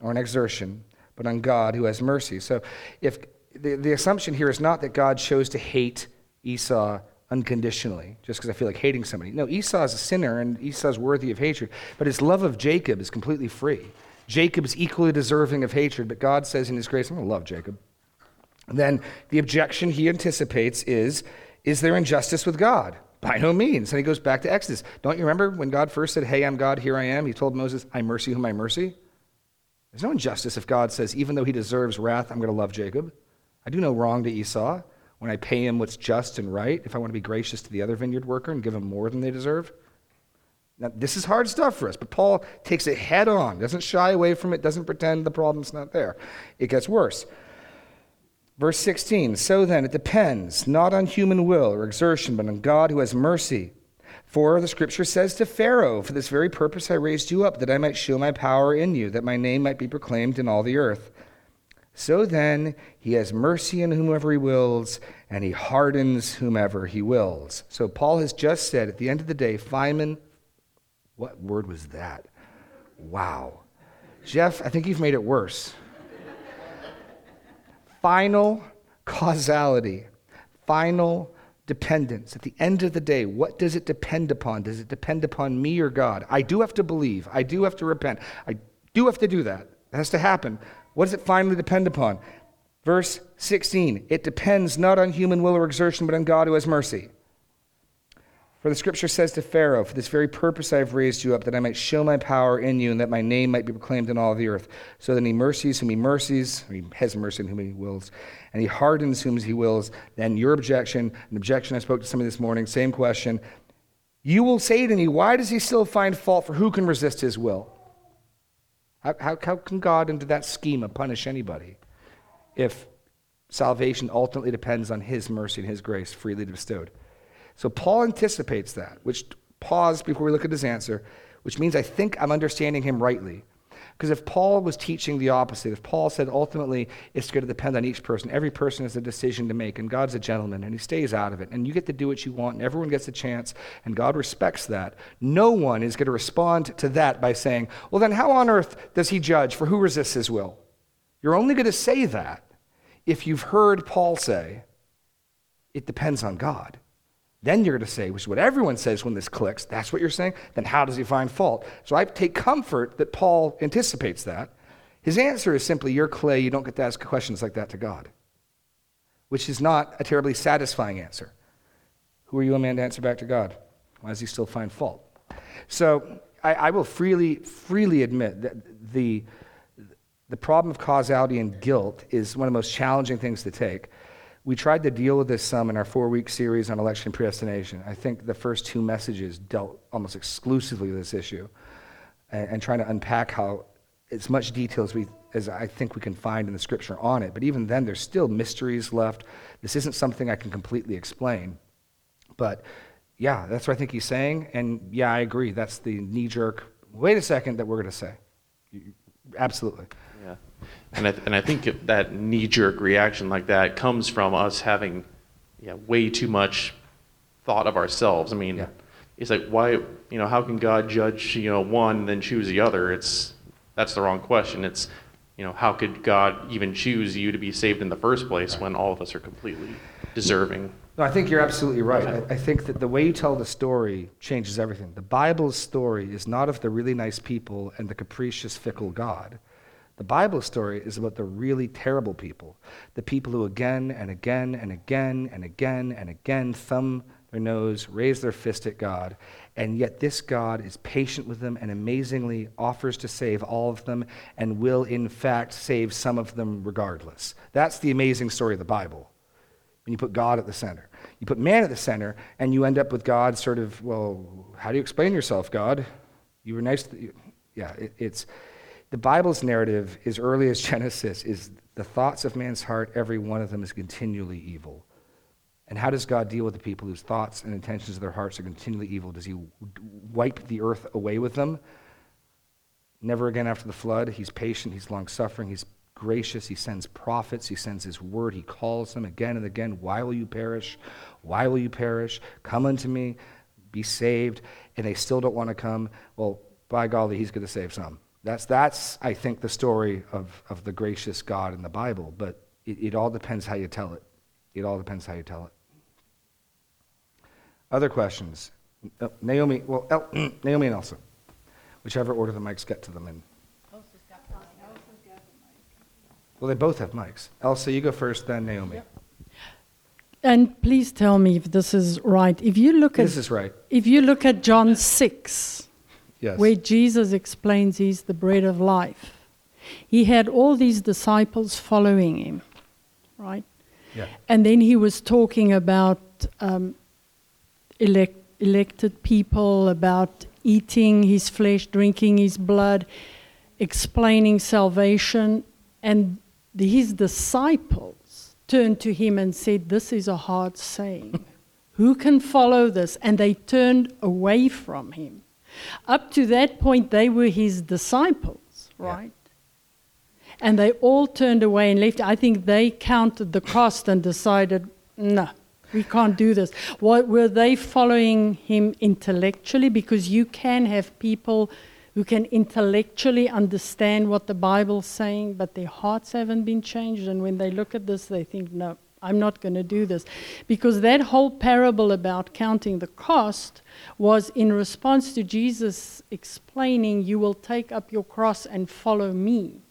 or an exertion, but on God who has mercy. So if the, the assumption here is not that God chose to hate Esau unconditionally, just because I feel like hating somebody. No, Esau is a sinner and Esau is worthy of hatred, but his love of Jacob is completely free. Jacob's equally deserving of hatred, but God says in his grace, I'm going to love Jacob. Then the objection he anticipates is Is there injustice with God? By no means. And he goes back to Exodus. Don't you remember when God first said, Hey, I'm God, here I am? He told Moses, I mercy whom I mercy. There's no injustice if God says, Even though he deserves wrath, I'm going to love Jacob. I do no wrong to Esau when I pay him what's just and right, if I want to be gracious to the other vineyard worker and give him more than they deserve. Now, this is hard stuff for us, but Paul takes it head on, doesn't shy away from it, doesn't pretend the problem's not there. It gets worse. Verse 16 So then, it depends not on human will or exertion, but on God who has mercy. For the scripture says to Pharaoh, For this very purpose I raised you up, that I might show my power in you, that my name might be proclaimed in all the earth. So then, he has mercy on whomever he wills, and he hardens whomever he wills. So Paul has just said at the end of the day, Philemon, what word was that? Wow. Jeff, I think you've made it worse. Final causality, final dependence. At the end of the day, what does it depend upon? Does it depend upon me or God? I do have to believe. I do have to repent. I do have to do that. It has to happen. What does it finally depend upon? Verse 16 It depends not on human will or exertion, but on God who has mercy. For the scripture says to Pharaoh, For this very purpose I have raised you up, that I might show my power in you, and that my name might be proclaimed in all the earth. So then he mercies whom he mercies, he has mercy on whom he wills, and he hardens whom he wills. Then your objection, an objection I spoke to somebody this morning, same question. You will say to me, Why does he still find fault? For who can resist his will? How, how, how can God, into that schema, punish anybody if salvation ultimately depends on His mercy and His grace freely bestowed? So Paul anticipates that, which, pause before we look at his answer, which means I think I'm understanding him rightly. Because if Paul was teaching the opposite, if Paul said ultimately it's going to depend on each person, every person has a decision to make, and God's a gentleman, and he stays out of it, and you get to do what you want, and everyone gets a chance, and God respects that, no one is going to respond to that by saying, well, then how on earth does he judge for who resists his will? You're only going to say that if you've heard Paul say, it depends on God. Then you're going to say, which is what everyone says when this clicks, that's what you're saying? Then how does he find fault? So I take comfort that Paul anticipates that. His answer is simply, You're clay, you don't get to ask questions like that to God, which is not a terribly satisfying answer. Who are you, a man, to answer back to God? Why does he still find fault? So I, I will freely, freely admit that the, the problem of causality and guilt is one of the most challenging things to take. We tried to deal with this some in our four week series on election predestination. I think the first two messages dealt almost exclusively with this issue and, and trying to unpack how as much detail as, we, as I think we can find in the scripture on it. But even then, there's still mysteries left. This isn't something I can completely explain. But yeah, that's what I think he's saying. And yeah, I agree. That's the knee jerk, wait a second, that we're going to say. Absolutely. And I, and I think that knee jerk reaction like that comes from us having yeah, way too much thought of ourselves. I mean, Yeah. it's like, why, you know, how can God judge, you know, one and then choose the other? It's, that's the wrong question. It's, you know, how could God even choose you to be saved in the first place when all of us are completely deserving? No, I think you're absolutely right. I, I think that the way you tell the story changes everything. The Bible's story is not of the really nice people and the capricious, fickle God. The Bible story is about the really terrible people, the people who again and again and again and again and again thumb their nose, raise their fist at God, and yet this God is patient with them and amazingly offers to save all of them and will, in fact, save some of them regardless. That's the amazing story of the Bible. When you put God at the center, you put man at the center, and you end up with God sort of, well, how do you explain yourself, God? You were nice. To, yeah, it, it's the Bible's narrative, as early as Genesis, is the thoughts of man's heart, every one of them is continually evil. And how does God deal with the people whose thoughts and intentions of their hearts are continually evil? Does he wipe the earth away with them? Never again after the flood. He's patient, he's long suffering, he's gracious. He sends prophets, he sends his word, he calls them again and again. Why will you perish? Why will you perish? Come unto me, be saved. And they still don't want to come. Well, by golly, he's going to save some. That's, that's I think, the story of, of the gracious God in the Bible, but it, it all depends how you tell it. It all depends how you tell it. Other questions? Uh, Naomi, well, El, Naomi and Elsa, whichever order the mics get to them in. Well, they both have mics. Elsa, you go first, then Naomi. Yep. And please tell me if this is right. If you look at this is right. If you look at John six, yes. where Jesus explains he's the bread of life, he had all these disciples following him, right? Yeah. And then he was talking about um, elect, elected people, about eating his flesh, drinking his blood, explaining salvation. And his disciples turned to him and said, This is a hard saying. Who can follow this? And they turned away from him. Up to that point, they were his disciples, right? Yeah. And they all turned away and left. I think they counted the cost and decided, no, we can't do this. What, were they following him intellectually? Because you can have people who can intellectually understand what the Bible's saying, but their hearts haven't been changed. And when they look at this, they think, no, I'm not going to do this. Because that whole parable about counting the cost was in response to Jesus explaining, You will take up your cross and follow me.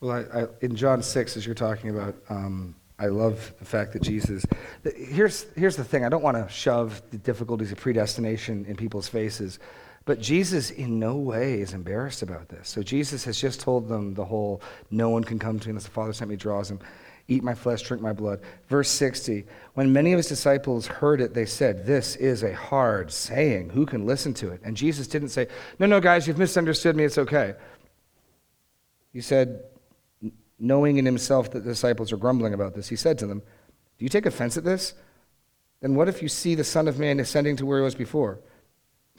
Well, I, I, in John 6, as you're talking about, um, I love the fact that Jesus. Here's, here's the thing I don't want to shove the difficulties of predestination in people's faces, but Jesus in no way is embarrassed about this. So Jesus has just told them the whole no one can come to me unless the Father sent me draws him. Eat my flesh, drink my blood. Verse 60 When many of his disciples heard it, they said, This is a hard saying. Who can listen to it? And Jesus didn't say, No, no, guys, you've misunderstood me. It's okay. He said, knowing in himself that the disciples are grumbling about this, he said to them, Do you take offense at this? Then what if you see the Son of Man ascending to where he was before?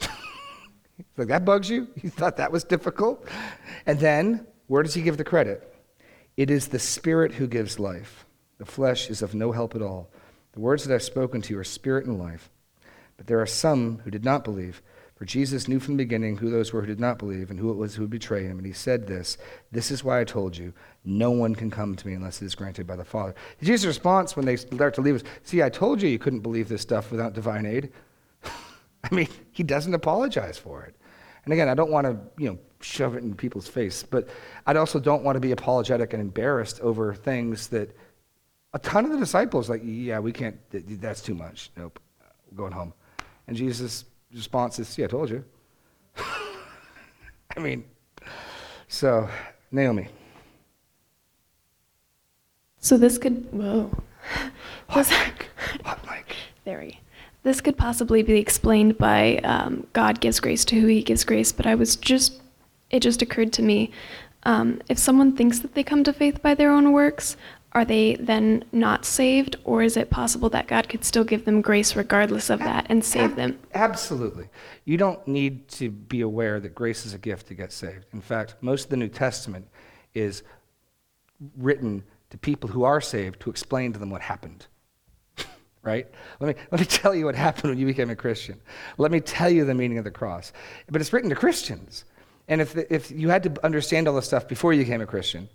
like, that bugs you? You thought that was difficult? And then, where does he give the credit? It is the Spirit who gives life. The flesh is of no help at all. The words that I've spoken to you are spirit and life. But there are some who did not believe. For Jesus knew from the beginning who those were who did not believe and who it was who would betray him. And he said this This is why I told you, no one can come to me unless it is granted by the Father. Jesus' response when they start to leave is See, I told you you couldn't believe this stuff without divine aid. I mean, he doesn't apologize for it. And again, I don't want to, you know, shove it in people's face, but I also don't want to be apologetic and embarrassed over things that a ton of the disciples like, yeah, we can't. That's too much. Nope, we're going home. And Jesus' response is, "See, I told you." I mean, so Naomi. So this could whoa. Hot mic. Hot mic. Very. This could possibly be explained by um, God gives grace to who He gives grace, but I was just, it just occurred to me um, if someone thinks that they come to faith by their own works, are they then not saved, or is it possible that God could still give them grace regardless of that and save them? Absolutely. You don't need to be aware that grace is a gift to get saved. In fact, most of the New Testament is written to people who are saved to explain to them what happened right? Let me, let me tell you what happened when you became a Christian. Let me tell you the meaning of the cross. But it's written to Christians. And if, the, if you had to understand all this stuff before you became a Christian,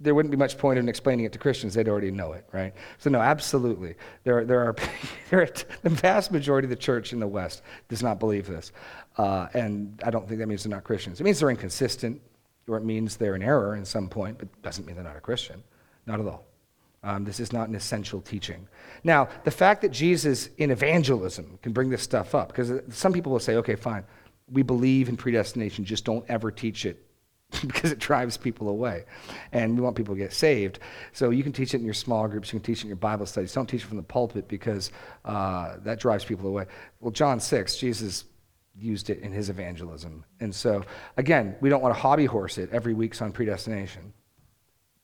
there wouldn't be much point in explaining it to Christians. They'd already know it, right? So, no, absolutely. There are, there are, the vast majority of the church in the West does not believe this. Uh, and I don't think that means they're not Christians. It means they're inconsistent. or it means they're in error in some point, but doesn't mean they're not a Christian. Not at all. Um, this is not an essential teaching. Now, the fact that Jesus in evangelism can bring this stuff up, because some people will say, okay, fine, we believe in predestination, just don't ever teach it because it drives people away. And we want people to get saved. So you can teach it in your small groups, you can teach it in your Bible studies. Don't teach it from the pulpit because uh, that drives people away. Well, John 6, Jesus used it in his evangelism. And so, again, we don't want to hobby horse it every week's on predestination.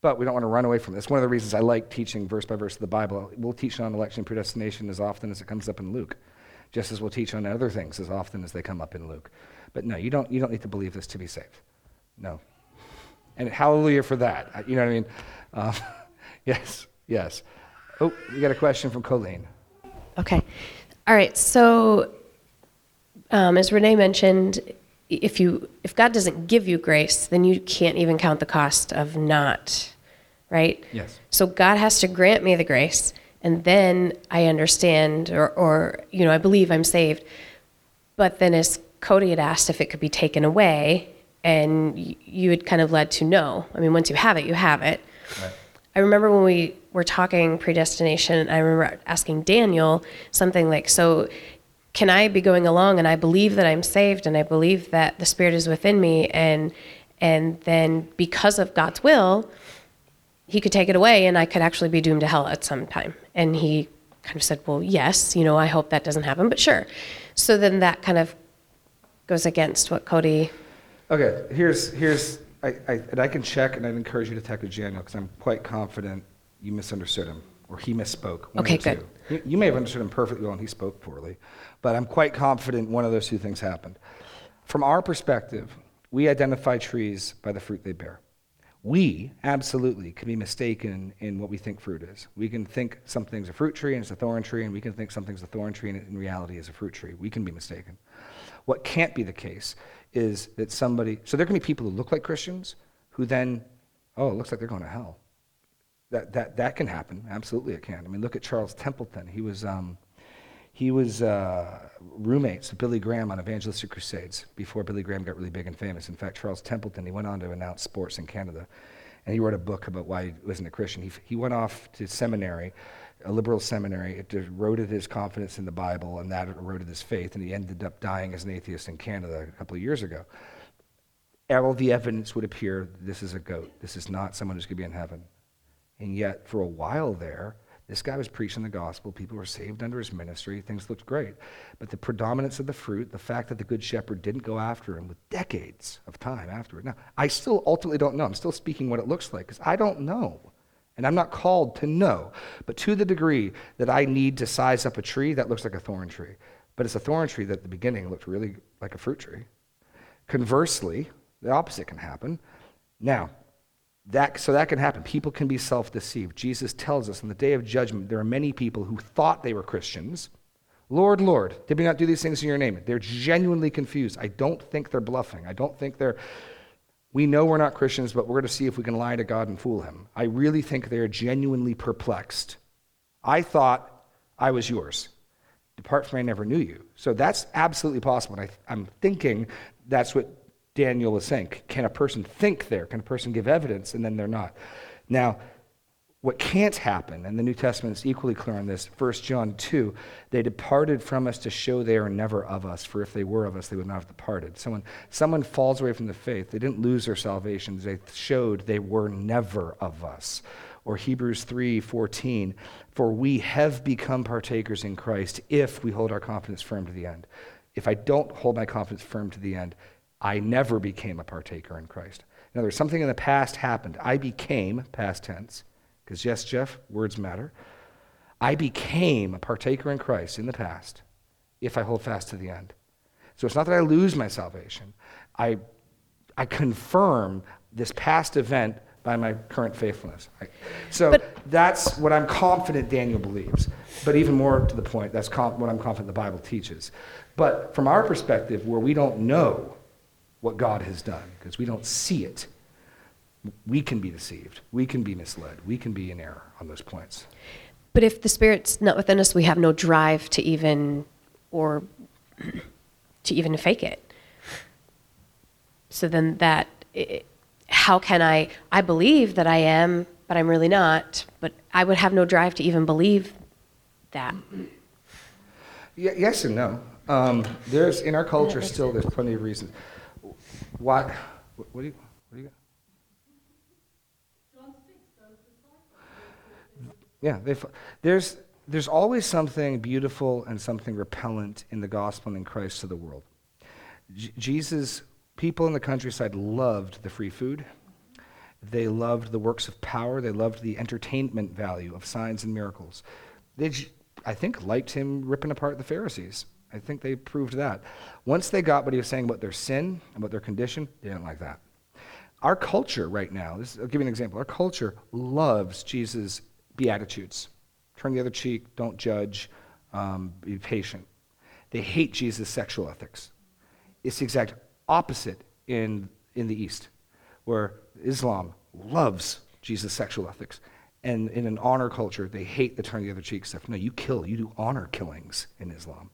But we don't want to run away from it. That's one of the reasons I like teaching verse by verse of the Bible. We'll teach on election predestination as often as it comes up in Luke, just as we'll teach on other things as often as they come up in Luke. But no, you don't, you don't need to believe this to be saved. No. And hallelujah for that. You know what I mean? Uh, yes, yes. Oh, we got a question from Colleen. Okay. All right. So, um, as Renee mentioned, if you if God doesn't give you grace, then you can't even count the cost of not, right? Yes. So God has to grant me the grace, and then I understand, or or you know, I believe I'm saved. But then, as Cody had asked if it could be taken away, and you had kind of led to no. I mean, once you have it, you have it. Right. I remember when we were talking predestination, I remember asking Daniel something like, So, can I be going along and I believe that I'm saved and I believe that the Spirit is within me, and, and then because of God's will, He could take it away and I could actually be doomed to hell at some time? And he kind of said, Well, yes, you know, I hope that doesn't happen, but sure. So then that kind of goes against what Cody. Okay, here's, here's I, I, and I can check, and I'd encourage you to talk text Daniel because I'm quite confident you misunderstood him or he misspoke. Okay, good. You, you may have understood him perfectly well and he spoke poorly, but I'm quite confident one of those two things happened. From our perspective, we identify trees by the fruit they bear. We absolutely can be mistaken in what we think fruit is. We can think something's a fruit tree and it's a thorn tree, and we can think something's a thorn tree and in reality is a fruit tree. We can be mistaken. What can't be the case is that somebody, so there can be people who look like Christians who then, oh, it looks like they're going to hell. That, that, that can happen. Absolutely, it can. I mean, look at Charles Templeton. He was, um, he was uh, roommates with Billy Graham on evangelistic crusades before Billy Graham got really big and famous. In fact, Charles Templeton, he went on to announce sports in Canada. And he wrote a book about why he wasn't a Christian. He, he went off to seminary, a liberal seminary. It eroded his confidence in the Bible, and that eroded his faith. And he ended up dying as an atheist in Canada a couple of years ago. All the evidence would appear this is a goat. This is not someone who's going to be in heaven. And yet, for a while there, this guy was preaching the gospel. People were saved under his ministry. Things looked great. But the predominance of the fruit, the fact that the good shepherd didn't go after him with decades of time afterward. Now, I still ultimately don't know. I'm still speaking what it looks like because I don't know. And I'm not called to know. But to the degree that I need to size up a tree, that looks like a thorn tree. But it's a thorn tree that at the beginning looked really like a fruit tree. Conversely, the opposite can happen. Now, that, so that can happen. People can be self deceived. Jesus tells us on the day of judgment, there are many people who thought they were Christians. Lord, Lord, did we not do these things in your name? They're genuinely confused. I don't think they're bluffing. I don't think they're. We know we're not Christians, but we're going to see if we can lie to God and fool him. I really think they are genuinely perplexed. I thought I was yours. Depart from me, I never knew you. So that's absolutely possible. And I, I'm thinking that's what Daniel is saying. Can a person think there? Can a person give evidence and then they're not? Now, what can't happen, and the New Testament is equally clear on this, 1 John 2, they departed from us to show they are never of us, for if they were of us, they would not have departed. So when someone falls away from the faith, they didn't lose their salvation, they showed they were never of us. Or Hebrews 3:14, for we have become partakers in Christ if we hold our confidence firm to the end. If I don't hold my confidence firm to the end, I never became a partaker in Christ. In other words, something in the past happened. I became, past tense, because yes, Jeff, words matter. I became a partaker in Christ in the past if I hold fast to the end. So it's not that I lose my salvation. I, I confirm this past event by my current faithfulness. So But- that's what I'm confident Daniel believes. But even more to the point, that's com- what I'm confident the Bible teaches. But from our perspective, where we don't know what God has done, because we don't see it, we can be deceived. We can be misled. We can be in error on those points. But if the Spirit's not within us, we have no drive to even, or to even fake it. So then that, i- how can I, I believe that I am, but I'm really not. But I would have no drive to even believe that. Yes and no. Um, there's in our culture still. There's plenty of reasons. What, what do you? What do you got? Yeah, they, there's there's always something beautiful and something repellent in the gospel and in Christ to the world. J- Jesus, people in the countryside loved the free food. They loved the works of power. They loved the entertainment value of signs and miracles. They, I think, liked him ripping apart the Pharisees. I think they proved that. Once they got what he was saying about their sin, about their condition, they didn't like that. Our culture right now, this, I'll give you an example. Our culture loves Jesus' beatitudes. Turn the other cheek, don't judge, um, be patient. They hate Jesus' sexual ethics. It's the exact opposite in, in the East, where Islam loves Jesus' sexual ethics. And in an honor culture, they hate the turn the other cheek stuff. No, you kill, you do honor killings in Islam.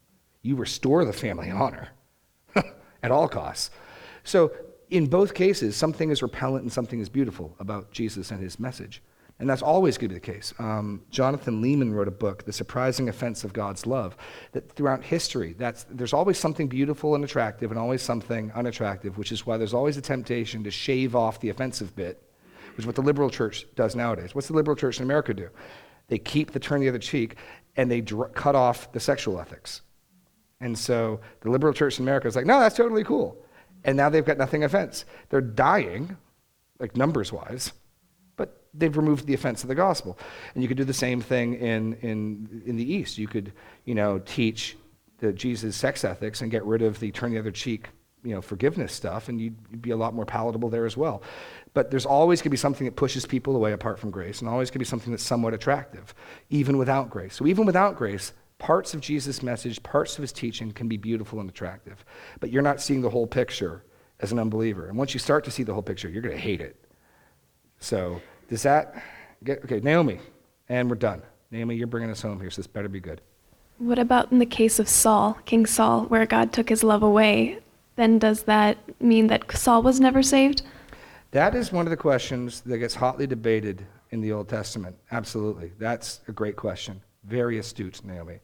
You restore the family honor at all costs. So, in both cases, something is repellent and something is beautiful about Jesus and his message. And that's always going to be the case. Um, Jonathan Leeman wrote a book, The Surprising Offense of God's Love, that throughout history, that's, there's always something beautiful and attractive and always something unattractive, which is why there's always a temptation to shave off the offensive bit, which is what the liberal church does nowadays. What's the liberal church in America do? They keep the turn the other cheek and they dr- cut off the sexual ethics. And so the liberal church in America is like, no, that's totally cool. And now they've got nothing offense. They're dying, like numbers wise, but they've removed the offense of the gospel. And you could do the same thing in, in, in the East. You could, you know, teach the Jesus sex ethics and get rid of the turn the other cheek, you know, forgiveness stuff, and you'd, you'd be a lot more palatable there as well. But there's always going to be something that pushes people away apart from grace, and always going to be something that's somewhat attractive, even without grace. So even without grace, parts of Jesus' message, parts of his teaching can be beautiful and attractive. But you're not seeing the whole picture as an unbeliever. And once you start to see the whole picture, you're going to hate it. So, does that get okay? Naomi, and we're done. Naomi, you're bringing us home here, so this better be good. What about in the case of Saul, King Saul, where God took his love away? Then does that mean that Saul was never saved? That is one of the questions that gets hotly debated in the Old Testament. Absolutely. That's a great question. Very astute, Naomi.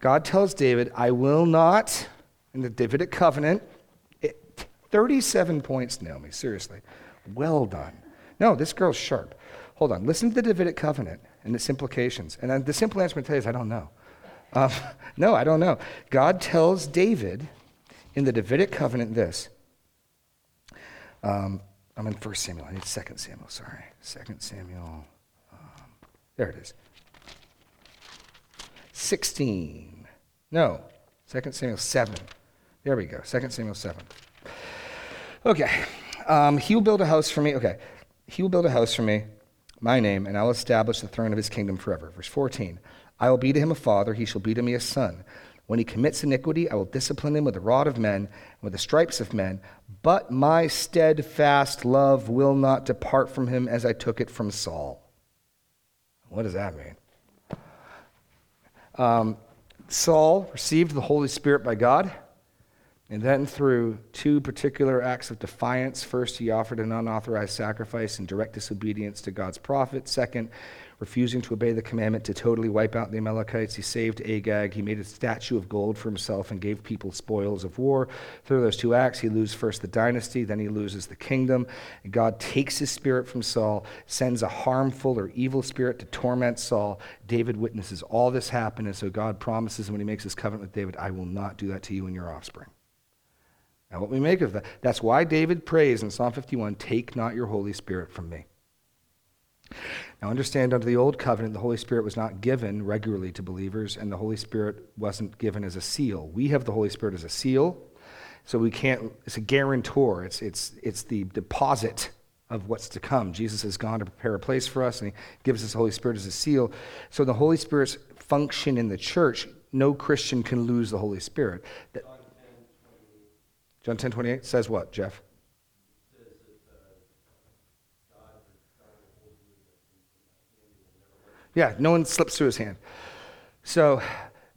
God tells David, I will not, in the Davidic covenant, it, 37 points, Naomi, seriously. Well done. No, this girl's sharp. Hold on. Listen to the Davidic covenant and its implications. And the simple answer I'm going to tell you is I don't know. Um, no, I don't know. God tells David in the Davidic covenant this. Um, I'm in 1 Samuel. I need 2 Samuel, sorry. 2 Samuel. Um, there it is. 16. No, 2 Samuel 7. There we go. 2 Samuel 7. Okay. Um, he will build a house for me. Okay. He will build a house for me, my name, and I'll establish the throne of his kingdom forever. Verse 14. I will be to him a father, he shall be to me a son. When he commits iniquity, I will discipline him with the rod of men and with the stripes of men. But my steadfast love will not depart from him as I took it from Saul. What does that mean? Um, Saul received the Holy Spirit by God, and then through two particular acts of defiance. First, he offered an unauthorized sacrifice in direct disobedience to God's prophet. Second, refusing to obey the commandment to totally wipe out the Amalekites. He saved Agag. He made a statue of gold for himself and gave people spoils of war. Through those two acts, he loses first the dynasty, then he loses the kingdom. And God takes his spirit from Saul, sends a harmful or evil spirit to torment Saul. David witnesses all this happen, and so God promises when he makes his covenant with David, I will not do that to you and your offspring. Now, what we make of that, that's why David prays in Psalm 51 Take not your Holy Spirit from me. Now, understand under the Old Covenant, the Holy Spirit was not given regularly to believers, and the Holy Spirit wasn't given as a seal. We have the Holy Spirit as a seal, so we can't, it's a guarantor, it's, it's, it's the deposit of what's to come. Jesus has gone to prepare a place for us, and He gives us the Holy Spirit as a seal. So, the Holy Spirit's function in the church, no Christian can lose the Holy Spirit. John 10 28 says what, Jeff? Yeah, no one slips through his hand. So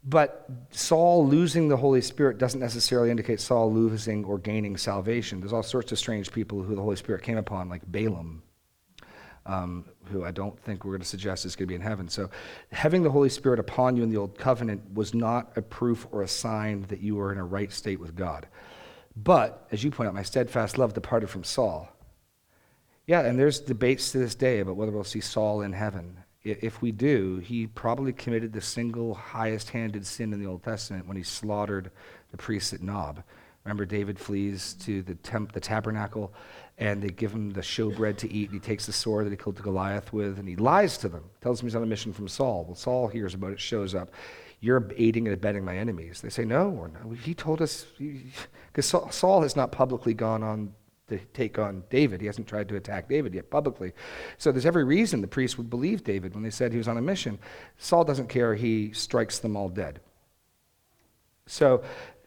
But Saul losing the Holy Spirit doesn't necessarily indicate Saul losing or gaining salvation. There's all sorts of strange people who the Holy Spirit came upon, like Balaam, um, who I don't think we're going to suggest is going to be in heaven. So, having the Holy Spirit upon you in the Old Covenant was not a proof or a sign that you were in a right state with God. But, as you point out, my steadfast love departed from Saul. Yeah, and there's debates to this day about whether we'll see Saul in heaven. If we do, he probably committed the single highest handed sin in the Old Testament when he slaughtered the priests at Nob. Remember, David flees to the, temp, the tabernacle, and they give him the showbread to eat, and he takes the sword that he killed Goliath with, and he lies to them, tells them he's on a mission from Saul. Well, Saul hears about it, shows up. You're aiding and abetting my enemies. They say, No, no. He told us, because Saul has not publicly gone on to take on David. He hasn't tried to attack David yet publicly. So there's every reason the priests would believe David when they said he was on a mission. Saul doesn't care. He strikes them all dead. So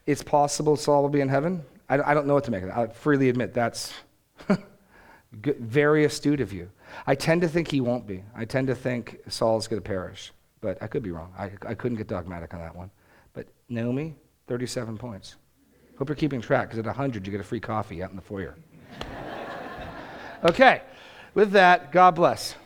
it's possible Saul will be in heaven. I, I don't know what to make of that. I freely admit that's very astute of you. I tend to think he won't be. I tend to think Saul's going to perish. But I could be wrong. I, I couldn't get dogmatic on that one. But Naomi, 37 points. Hope you're keeping track because at 100 you get a free coffee out in the foyer. Okay, with that, God bless.